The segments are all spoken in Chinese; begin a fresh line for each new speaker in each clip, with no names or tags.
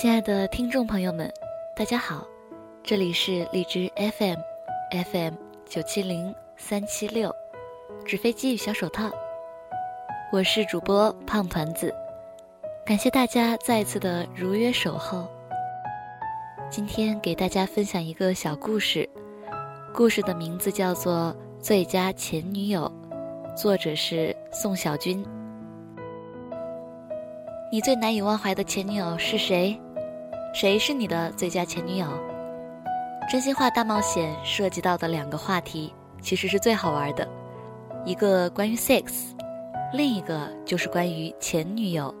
亲爱的听众朋友们，大家好，这里是荔枝 FM FM 九七零三七六，纸飞机与小手套，我是主播胖团子，感谢大家再次的如约守候。今天给大家分享一个小故事，故事的名字叫做《最佳前女友》，作者是宋小军。你最难以忘怀的前女友是谁？谁是你的最佳前女友？真心话大冒险涉及到的两个话题其实是最好玩的，一个关于 sex，另一个就是关于前女友。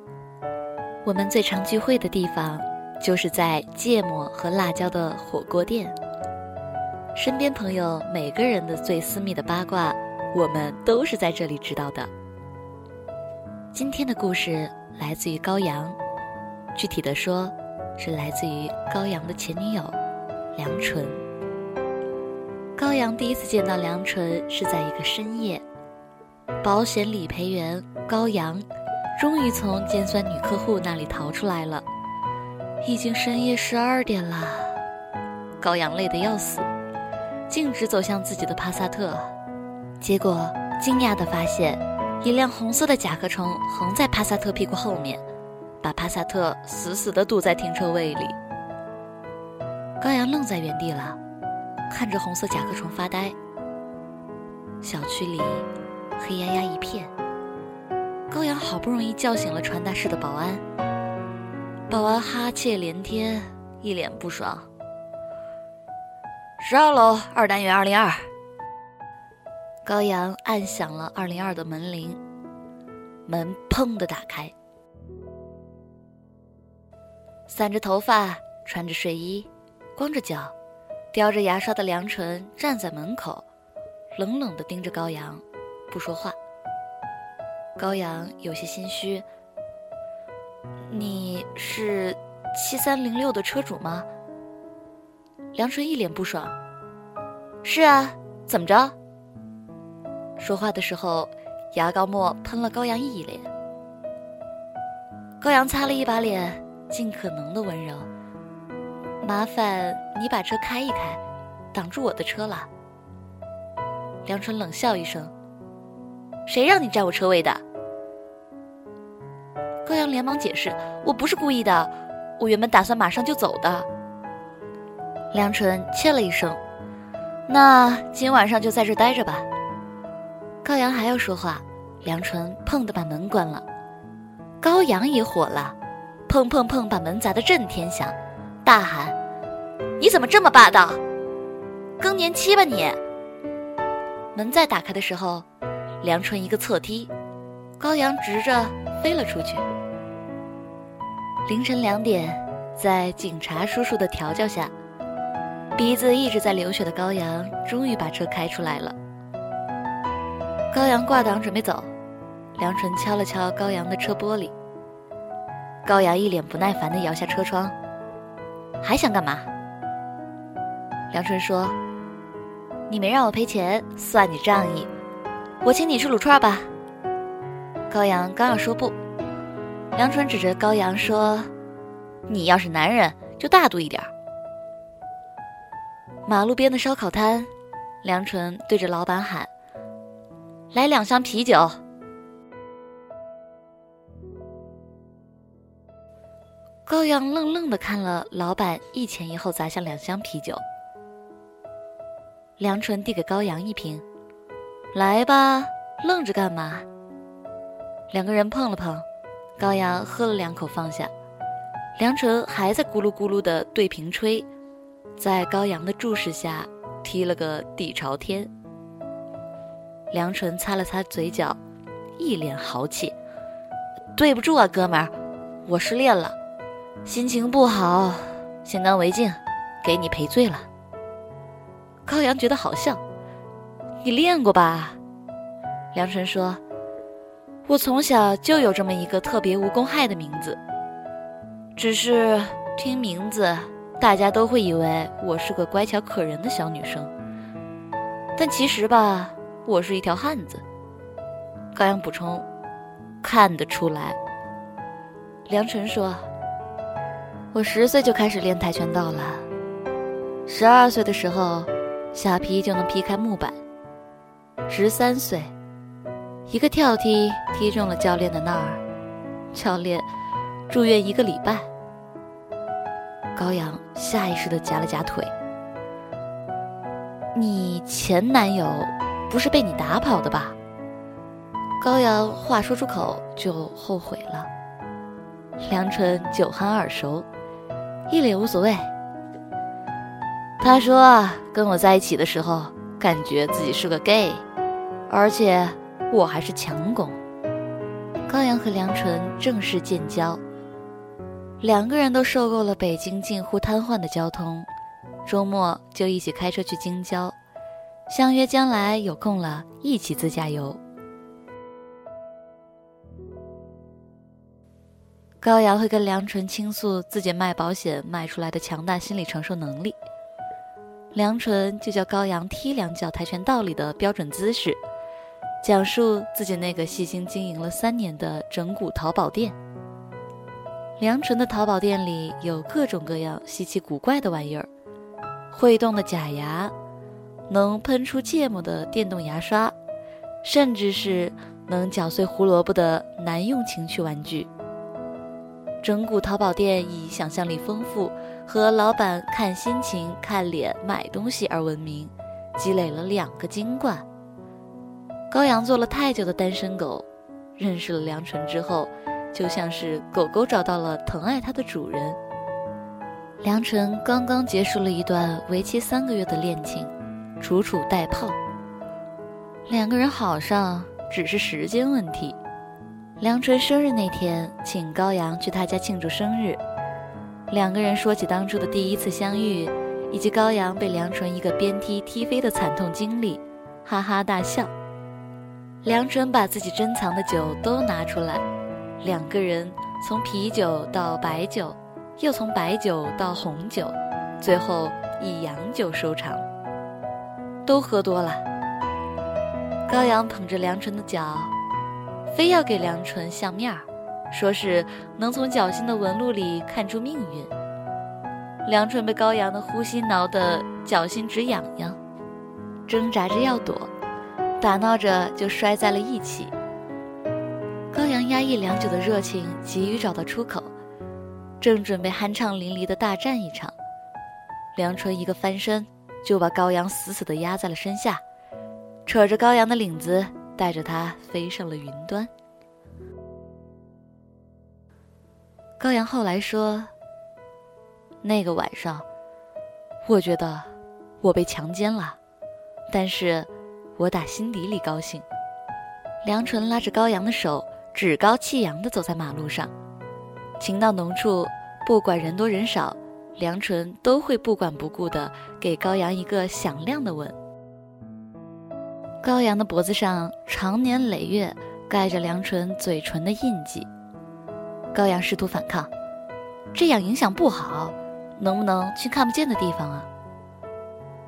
我们最常聚会的地方就是在芥末和辣椒的火锅店。身边朋友每个人的最私密的八卦，我们都是在这里知道的。今天的故事。来自于高阳，具体的说，是来自于高阳的前女友梁纯。高阳第一次见到梁纯是在一个深夜，保险理赔员高阳终于从尖酸女客户那里逃出来了。已经深夜十二点了，高阳累得要死，径直走向自己的帕萨特，结果惊讶地发现。一辆红色的甲壳虫横在帕萨特屁股后面，把帕萨特死死地堵在停车位里。高阳愣在原地了，看着红色甲壳虫发呆。小区里黑压压一片。高阳好不容易叫醒了传达室的保安，保安哈欠连天，一脸不爽。十二楼二单元二零二。高阳按响了二零二的门铃，门砰的打开。散着头发、穿着睡衣、光着脚、叼着牙刷的梁纯站在门口，冷冷的盯着高阳，不说话。高阳有些心虚：“你是七三零六的车主吗？”梁纯一脸不爽：“是啊，怎么着？”说话的时候，牙膏沫喷了高阳一脸。高阳擦了一把脸，尽可能的温柔。麻烦你把车开一开，挡住我的车了。梁春冷笑一声：“谁让你占我车位的？”高阳连忙解释：“我不是故意的，我原本打算马上就走的。”梁春切了一声：“那今晚上就在这待着吧。”高阳还要说话，梁纯砰的把门关了。高阳也火了，砰砰砰把门砸得震天响，大喊：“你怎么这么霸道？更年期吧你！”门再打开的时候，梁纯一个侧踢，高阳直着飞了出去。凌晨两点，在警察叔叔的调教下，鼻子一直在流血的高阳终于把车开出来了。高阳挂档准备走，梁纯敲了敲高阳的车玻璃。高阳一脸不耐烦地摇下车窗，还想干嘛？梁纯说：“你没让我赔钱，算你仗义，我请你吃卤串吧。”高阳刚要说不，梁纯指着高阳说：“你要是男人，就大度一点。”马路边的烧烤摊，梁纯对着老板喊。来两箱啤酒。高阳愣愣的看了老板一前一后砸向两箱啤酒。梁纯递给高阳一瓶，来吧，愣着干嘛？两个人碰了碰，高阳喝了两口放下，梁纯还在咕噜咕噜的对瓶吹，在高阳的注视下踢了个底朝天。梁纯擦了擦嘴角，一脸豪气：“对不住啊，哥们儿，我失恋了，心情不好，先干为敬，给你赔罪了。”高阳觉得好笑：“你练过吧？”梁晨说：“我从小就有这么一个特别无公害的名字，只是听名字，大家都会以为我是个乖巧可人的小女生，但其实吧。”我是一条汉子，高阳补充，看得出来。梁晨说：“我十岁就开始练跆拳道了，十二岁的时候，下劈就能劈开木板。十三岁，一个跳踢踢中了教练的那儿，教练住院一个礼拜。高阳下意识地夹了夹腿。你前男友不是被你打跑的吧？高阳话说出口就后悔了。梁纯酒酣耳熟。一脸无所谓。他说：“跟我在一起的时候，感觉自己是个 gay，而且我还是强攻。”高阳和梁纯正式建交，两个人都受够了北京近乎瘫痪的交通，周末就一起开车去京郊，相约将来有空了一起自驾游。高阳会跟梁纯倾诉自己卖保险卖出来的强大心理承受能力，梁纯就叫高阳踢两脚跆拳道里的标准姿势，讲述自己那个细心经营了三年的整蛊淘宝店。梁纯的淘宝店里有各种各样稀奇古怪的玩意儿，会动的假牙，能喷出芥末的电动牙刷，甚至是能搅碎胡萝卜的男用情趣玩具。整蛊淘宝店以想象力丰富和老板看心情、看脸买东西而闻名，积累了两个金冠。高阳做了太久的单身狗，认识了梁纯之后，就像是狗狗找到了疼爱它的主人。梁纯刚刚结束了一段为期三个月的恋情，楚楚带炮。两个人好上只是时间问题。梁纯生日那天，请高阳去他家庆祝生日。两个人说起当初的第一次相遇，以及高阳被梁纯一个鞭踢踢飞的惨痛经历，哈哈大笑。梁纯把自己珍藏的酒都拿出来，两个人从啤酒到白酒，又从白酒到红酒，最后以洋酒收场。都喝多了，高阳捧着梁纯的脚。非要给梁纯相面儿，说是能从脚心的纹路里看出命运。梁纯被高阳的呼吸挠得脚心直痒痒，挣扎着要躲，打闹着就摔在了一起。高阳压抑良久的热情急于找到出口，正准备酣畅淋漓的大战一场，梁纯一个翻身就把高阳死死地压在了身下，扯着高阳的领子。带着他飞上了云端。高阳后来说：“那个晚上，我觉得我被强奸了，但是我打心底里高兴。”梁纯拉着高阳的手，趾高气扬的走在马路上，情到浓处，不管人多人少，梁纯都会不管不顾的给高阳一个响亮的吻。高阳的脖子上长年累月盖着梁纯嘴唇的印记。高阳试图反抗，这样影响不好，能不能去看不见的地方啊？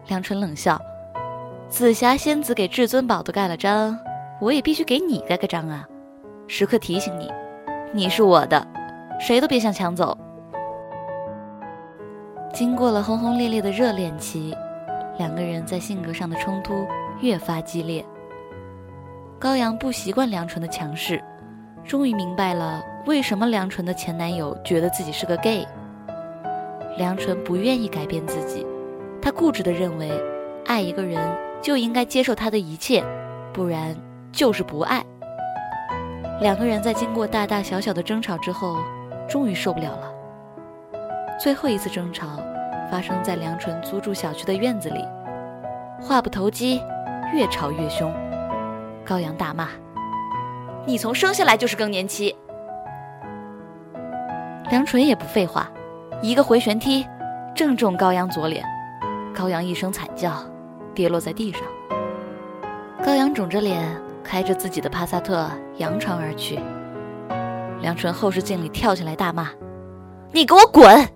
梁纯冷笑：“紫霞仙子给至尊宝都盖了章，我也必须给你盖个章啊！时刻提醒你，你是我的，谁都别想抢走。”经过了轰轰烈烈的热恋期，两个人在性格上的冲突。越发激烈。高阳不习惯梁纯的强势，终于明白了为什么梁纯的前男友觉得自己是个 gay。梁纯不愿意改变自己，她固执地认为，爱一个人就应该接受他的一切，不然就是不爱。两个人在经过大大小小的争吵之后，终于受不了了。最后一次争吵发生在梁纯租住小区的院子里，话不投机。越吵越凶，高阳大骂：“你从生下来就是更年期。”梁纯也不废话，一个回旋踢，正中高阳左脸，高阳一声惨叫，跌落在地上。高阳肿着脸，开着自己的帕萨特扬长而去。梁纯后视镜里跳起来大骂：“你给我滚！”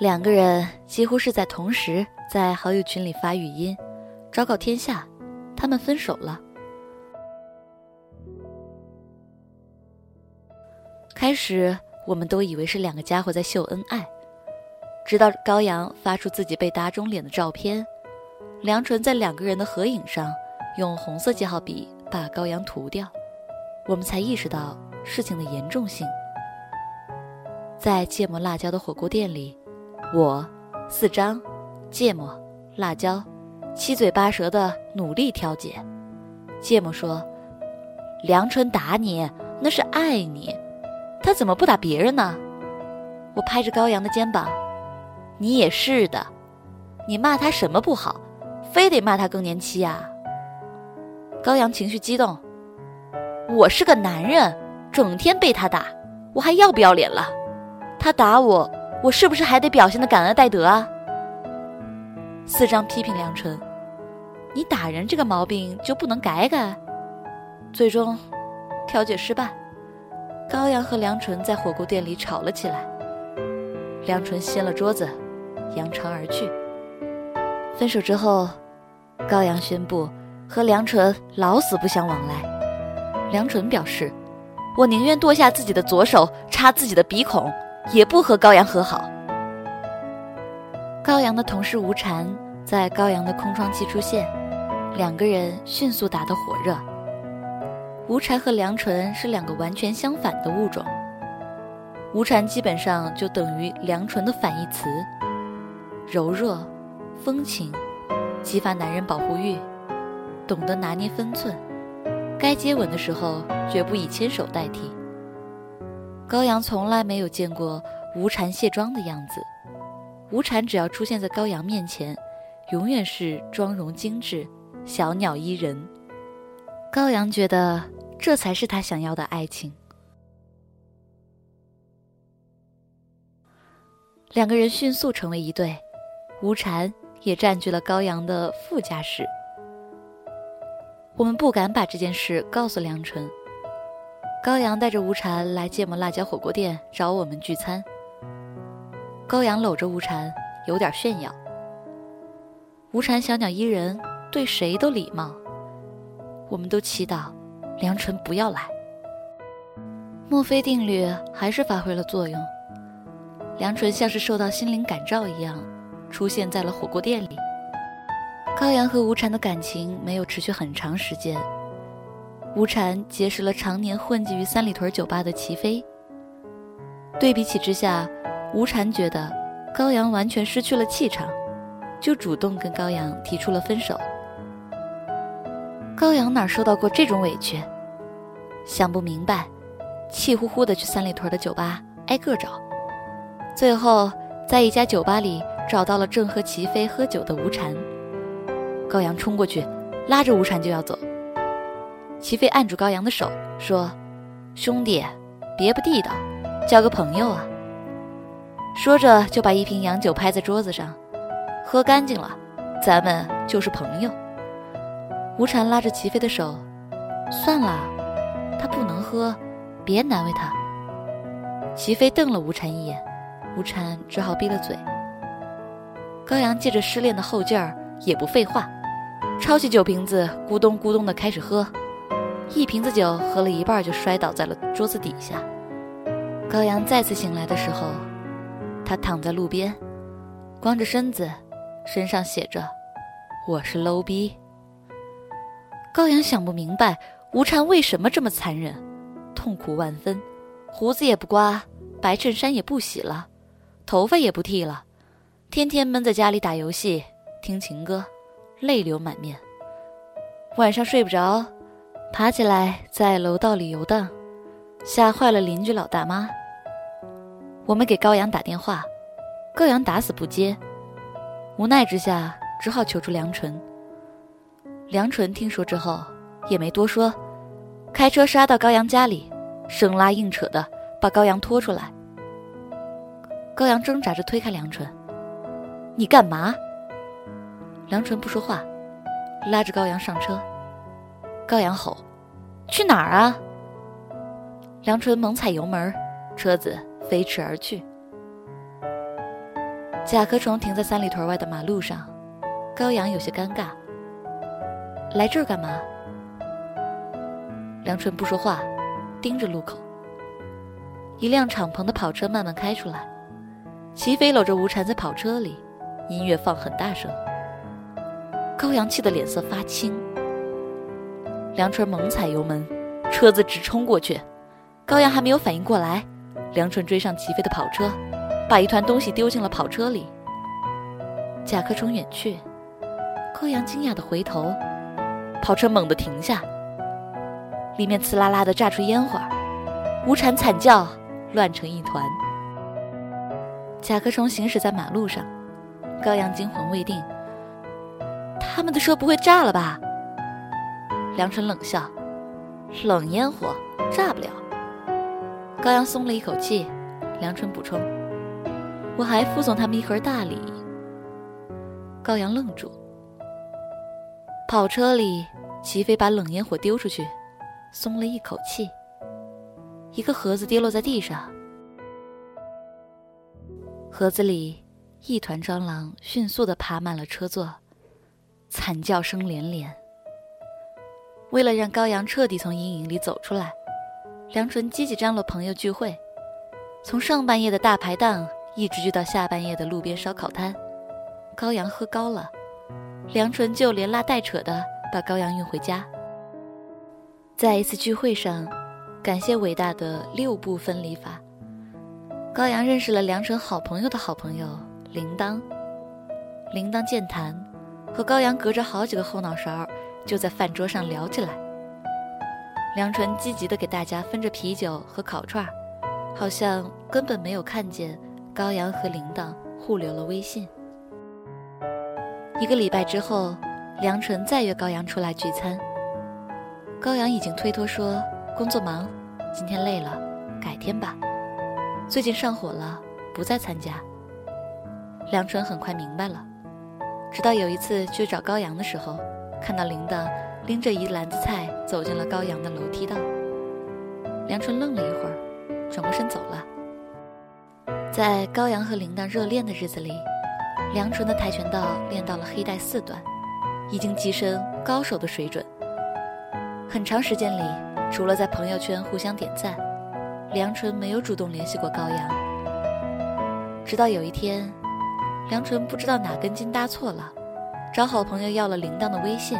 两个人几乎是在同时在好友群里发语音。昭告天下，他们分手了。开始我们都以为是两个家伙在秀恩爱。直到高阳发出自己被打肿脸的照片，梁纯在两个人的合影上用红色记号笔把高阳涂掉，我们才意识到事情的严重性。在芥末辣椒的火锅店里，我四张芥末辣椒七嘴八舌的努力调解。芥末说：“梁春打你那是爱你，他怎么不打别人呢？”我拍着高阳的肩膀：“你也是的，你骂他什么不好，非得骂他更年期啊？”高阳情绪激动：“我是个男人，整天被他打，我还要不要脸了？”他打我，我是不是还得表现的感恩戴德啊？四张批评梁春，你打人这个毛病就不能改改？最终，调解失败，高阳和梁纯在火锅店里吵了起来。梁纯掀了桌子，扬长而去。分手之后，高阳宣布和梁纯老死不相往来。梁纯表示，我宁愿剁下自己的左手，插自己的鼻孔。也不和高阳和好。高阳的同事吴禅在高阳的空窗期出现，两个人迅速打得火热。吴禅和梁纯是两个完全相反的物种。吴禅基本上就等于梁纯的反义词：柔弱、风情，激发男人保护欲，懂得拿捏分寸，该接吻的时候绝不以牵手代替。高阳从来没有见过吴禅卸妆的样子。吴禅只要出现在高阳面前，永远是妆容精致、小鸟依人。高阳觉得这才是他想要的爱情。两个人迅速成为一对，吴婵也占据了高阳的副驾驶。我们不敢把这件事告诉梁纯。高阳带着吴婵来芥末辣椒火锅店找我们聚餐。高阳搂着吴婵，有点炫耀。无禅小鸟依人，对谁都礼貌。我们都祈祷梁纯不要来。墨菲定律还是发挥了作用，梁纯像是受到心灵感召一样，出现在了火锅店里。高阳和吴禅的感情没有持续很长时间。吴禅结识了常年混迹于三里屯酒吧的齐飞。对比起之下，吴禅觉得高阳完全失去了气场，就主动跟高阳提出了分手。高阳哪受到过这种委屈，想不明白，气呼呼的去三里屯的酒吧挨个找，最后在一家酒吧里找到了正和齐飞喝酒的吴禅。高阳冲过去，拉着吴禅就要走。齐飞按住高阳的手，说：“兄弟，别不地道，交个朋友啊。”说着就把一瓶洋酒拍在桌子上，喝干净了，咱们就是朋友。吴禅拉着齐飞的手：“算了，他不能喝，别难为他。”齐飞瞪了吴禅一眼，吴禅只好闭了嘴。高阳借着失恋的后劲儿，也不废话，抄起酒瓶子，咕咚咕咚的开始喝。一瓶子酒喝了一半，就摔倒在了桌子底下。高阳再次醒来的时候，他躺在路边，光着身子，身上写着“我是 low 逼”。高阳想不明白吴禅为什么这么残忍，痛苦万分，胡子也不刮，白衬衫也不洗了，头发也不剃了，天天闷在家里打游戏、听情歌，泪流满面，晚上睡不着。爬起来，在楼道里游荡，吓坏了邻居老大妈。我们给高阳打电话，高阳打死不接。无奈之下，只好求助梁纯。梁纯听说之后，也没多说，开车杀到高阳家里，生拉硬扯的把高阳拖出来。高阳挣扎着推开梁纯：“你干嘛？”梁纯不说话，拉着高阳上车。高阳吼：“去哪儿啊？”梁纯猛踩油门，车子飞驰而去。甲壳虫停在三里屯外的马路上，高阳有些尴尬：“来这儿干嘛？”梁纯不说话，盯着路口。一辆敞篷的跑车慢慢开出来，齐飞搂着吴婵在跑车里，音乐放很大声。高阳气得脸色发青，梁纯猛踩油门，车子直冲过去。高阳还没有反应过来，梁纯追上齐飞的跑车，把一团东西丢进了跑车里。甲壳虫远去，高阳惊讶的回头，跑车猛地停下，里面呲啦啦的炸出烟花，吴禅惨叫，乱成一团。甲壳虫行驶在马路上，高阳惊魂未定。他们的车不会炸了吧？梁纯冷笑：“冷烟火炸不了。”高阳松了一口气。梁纯补充：“我还附送他们一盒大礼。”高阳愣住。跑车里，齐飞把冷烟火丢出去，松了一口气。一个盒子跌落在地上，盒子里一团蟑螂迅速地爬满了车座。惨叫声连连。为了让高阳彻底从阴影里走出来，梁纯积极张罗朋友聚会，从上半夜的大排档一直聚到下半夜的路边烧烤摊。高阳喝高了，梁纯就连拉带扯的把高阳运回家。在一次聚会上，感谢伟大的六步分离法，高阳认识了梁纯好朋友的好朋友铃铛。铃铛健谈。和高阳隔着好几个后脑勺，就在饭桌上聊起来。梁纯积极地给大家分着啤酒和烤串，好像根本没有看见高阳和铃铛互留了微信。一个礼拜之后，梁纯再约高阳出来聚餐。高阳已经推脱说工作忙，今天累了，改天吧。最近上火了，不再参加。梁纯很快明白了。直到有一次去找高阳的时候，看到铃铛拎着一篮子菜走进了高阳的楼梯道。梁纯愣了一会儿，转过身走了。在高阳和铃铛热恋的日子里，梁纯的跆拳道练到了黑带四段，已经跻身高手的水准。很长时间里，除了在朋友圈互相点赞，梁纯没有主动联系过高阳。直到有一天。梁纯不知道哪根筋搭错了，找好朋友要了铃铛的微信，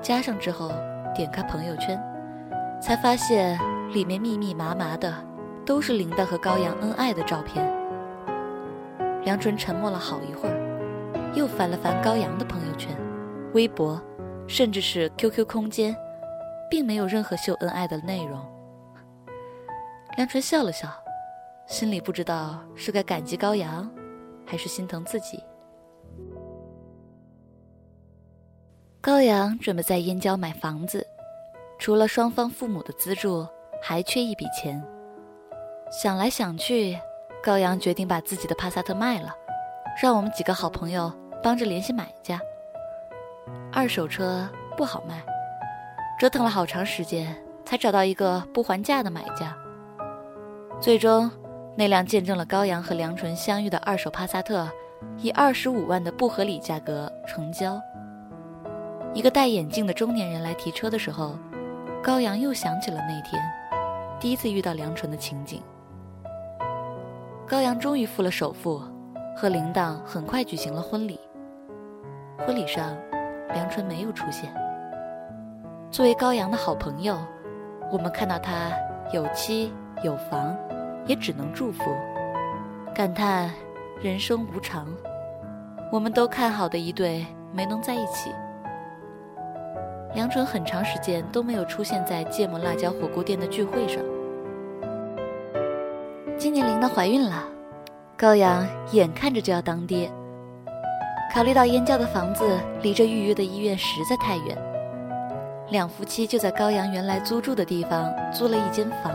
加上之后点开朋友圈，才发现里面密密麻麻的都是铃铛和高阳恩爱的照片。梁纯沉默了好一会儿，又翻了翻高阳的朋友圈、微博，甚至是 QQ 空间，并没有任何秀恩爱的内容。梁纯笑了笑，心里不知道是该感激高阳。还是心疼自己。高阳准备在燕郊买房子，除了双方父母的资助，还缺一笔钱。想来想去，高阳决定把自己的帕萨特卖了，让我们几个好朋友帮着联系买家。二手车不好卖，折腾了好长时间才找到一个不还价的买家。最终。那辆见证了高阳和梁纯相遇的二手帕萨特，以二十五万的不合理价格成交。一个戴眼镜的中年人来提车的时候，高阳又想起了那天第一次遇到梁纯的情景。高阳终于付了首付，和铃铛很快举行了婚礼。婚礼上，梁纯没有出现。作为高阳的好朋友，我们看到他有妻有房。也只能祝福，感叹人生无常。我们都看好的一对没能在一起。梁纯很长时间都没有出现在芥末辣椒火锅店的聚会上。今年铃铛怀孕了，高阳眼看着就要当爹。考虑到燕郊的房子离这预约的医院实在太远，两夫妻就在高阳原来租住的地方租了一间房。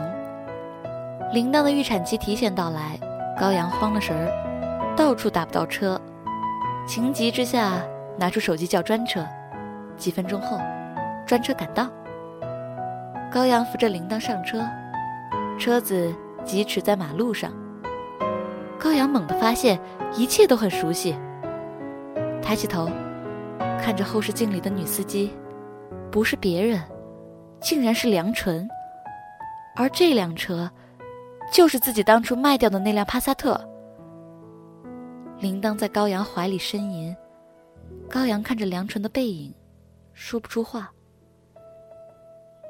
铃铛的预产期提前到来，高阳慌了神儿，到处打不到车，情急之下拿出手机叫专车。几分钟后，专车赶到，高阳扶着铃铛上车，车子疾驰在马路上。高阳猛地发现一切都很熟悉，抬起头，看着后视镜里的女司机，不是别人，竟然是梁纯，而这辆车。就是自己当初卖掉的那辆帕萨特。铃铛在高阳怀里呻吟，高阳看着梁纯的背影，说不出话。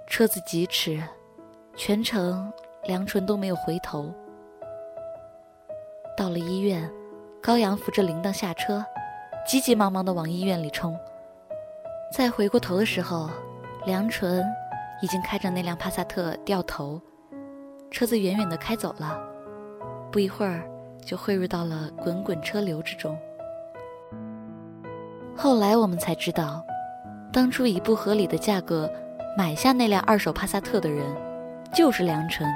车子疾驰，全程梁纯都没有回头。到了医院，高阳扶着铃铛下车，急急忙忙的往医院里冲。再回过头的时候，梁纯已经开着那辆帕萨特掉头，车子远远的开走了，不一会儿就汇入到了滚滚车流之中。后来我们才知道，当初以不合理的价格买下那辆二手帕萨特的人，就是梁纯。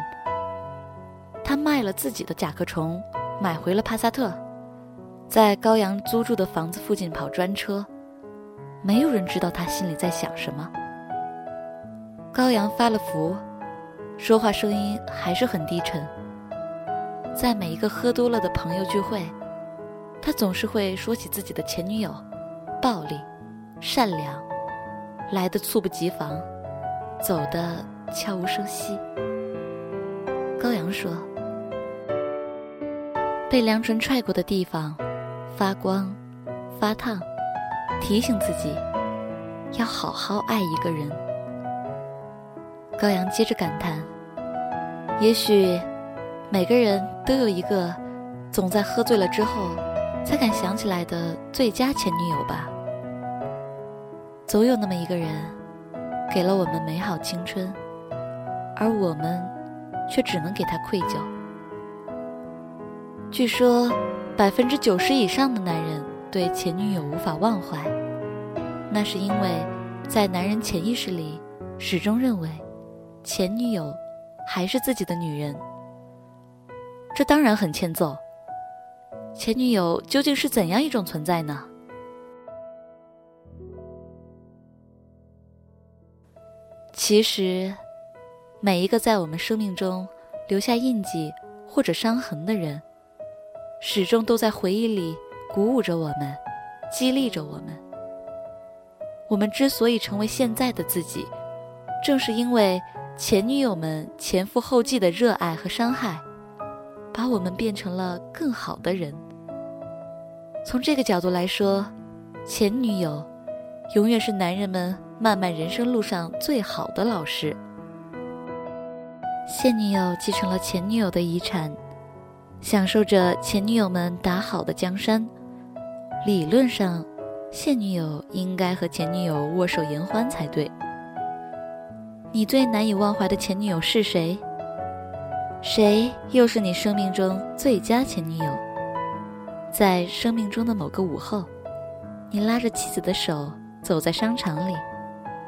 他卖了自己的甲壳虫。买回了帕萨特，在高阳租住的房子附近跑专车，没有人知道他心里在想什么。高阳发了福，说话声音还是很低沉。在每一个喝多了的朋友聚会，他总是会说起自己的前女友，暴力、善良，来的猝不及防，走的悄无声息。高阳说。被梁纯踹过的地方，发光、发烫，提醒自己要好好爱一个人。高阳接着感叹：“也许每个人都有一个总在喝醉了之后才敢想起来的最佳前女友吧。总有那么一个人，给了我们美好青春，而我们却只能给他愧疚。”据说，百分之九十以上的男人对前女友无法忘怀，那是因为，在男人潜意识里，始终认为，前女友还是自己的女人。这当然很欠揍。前女友究竟是怎样一种存在呢？其实，每一个在我们生命中留下印记或者伤痕的人。始终都在回忆里鼓舞着我们，激励着我们。我们之所以成为现在的自己，正是因为前女友们前赴后继的热爱和伤害，把我们变成了更好的人。从这个角度来说，前女友永远是男人们漫漫人生路上最好的老师。现女友继承了前女友的遗产。享受着前女友们打好的江山，理论上，现女友应该和前女友握手言欢才对。你最难以忘怀的前女友是谁？谁又是你生命中最佳前女友？在生命中的某个午后，你拉着妻子的手走在商场里，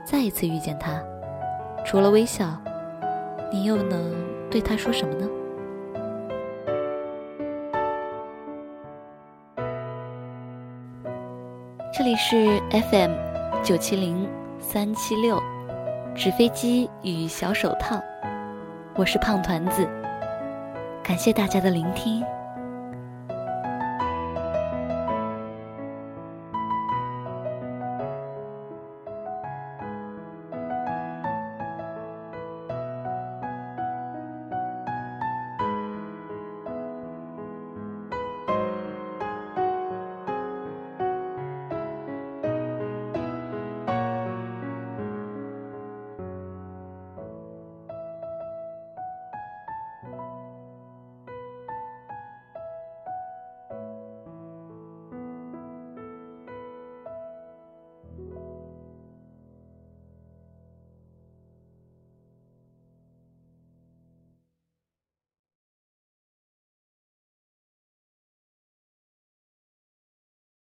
再一次遇见她，除了微笑，你又能对她说什么呢？这里是 FM 九七零三七六，纸飞机与小手套，我是胖团子，感谢大家的聆听。